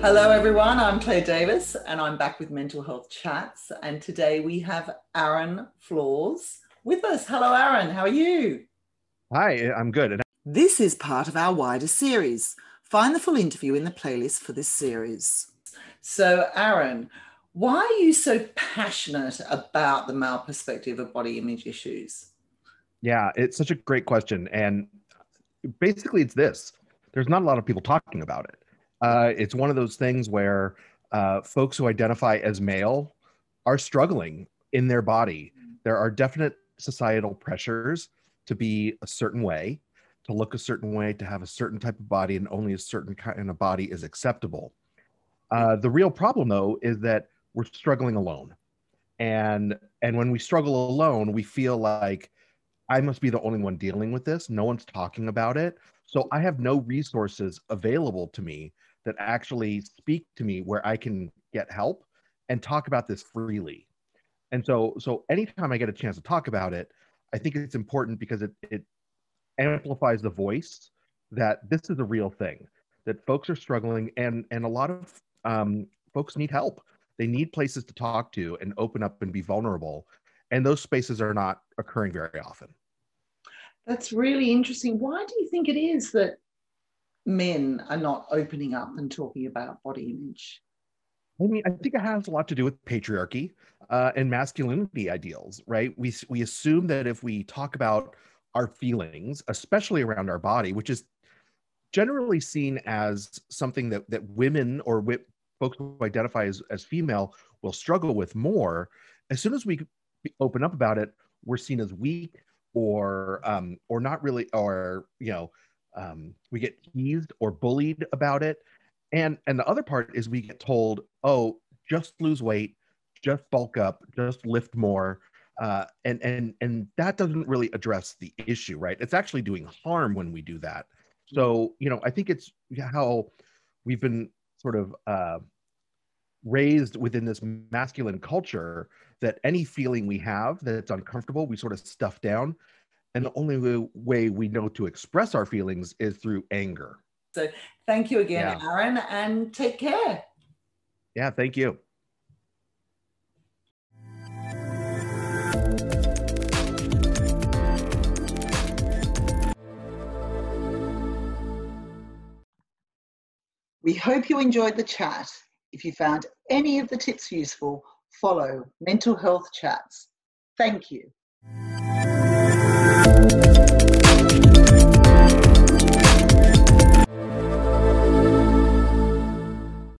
Hello, everyone. I'm Claire Davis, and I'm back with Mental Health Chats. And today we have Aaron Floors with us. Hello, Aaron. How are you? Hi, I'm good. This is part of our wider series. Find the full interview in the playlist for this series. So, Aaron, why are you so passionate about the male perspective of body image issues? Yeah, it's such a great question. And basically, it's this there's not a lot of people talking about it. Uh, it's one of those things where uh, folks who identify as male are struggling in their body. There are definite societal pressures to be a certain way, to look a certain way, to have a certain type of body, and only a certain kind of body is acceptable. Uh, the real problem, though, is that we're struggling alone, and and when we struggle alone, we feel like I must be the only one dealing with this. No one's talking about it, so I have no resources available to me that actually speak to me where I can get help and talk about this freely. And so, so anytime I get a chance to talk about it, I think it's important because it, it amplifies the voice that this is a real thing, that folks are struggling and, and a lot of um, folks need help. They need places to talk to and open up and be vulnerable. And those spaces are not occurring very often. That's really interesting. Why do you think it is that men are not opening up and talking about body image? I mean, I think it has a lot to do with patriarchy uh, and masculinity ideals, right? We we assume that if we talk about our feelings, especially around our body, which is generally seen as something that that women or folks who identify as, as female will struggle with more. As soon as we open up about it, we're seen as weak or um, or not really, or you know, um, we get teased or bullied about it. And and the other part is we get told oh just lose weight just bulk up just lift more. Uh, and and and that doesn't really address the issue right? It's actually doing harm when we do that. So you know i think it's how we've been sort of uh, raised within this masculine culture that any feeling we have that's uncomfortable we sort of stuff down and the only way we know to express our feelings is through anger. So thank you again, yeah. Aaron, and take care. Yeah, thank you. We hope you enjoyed the chat. If you found any of the tips useful, follow Mental Health Chats. Thank you.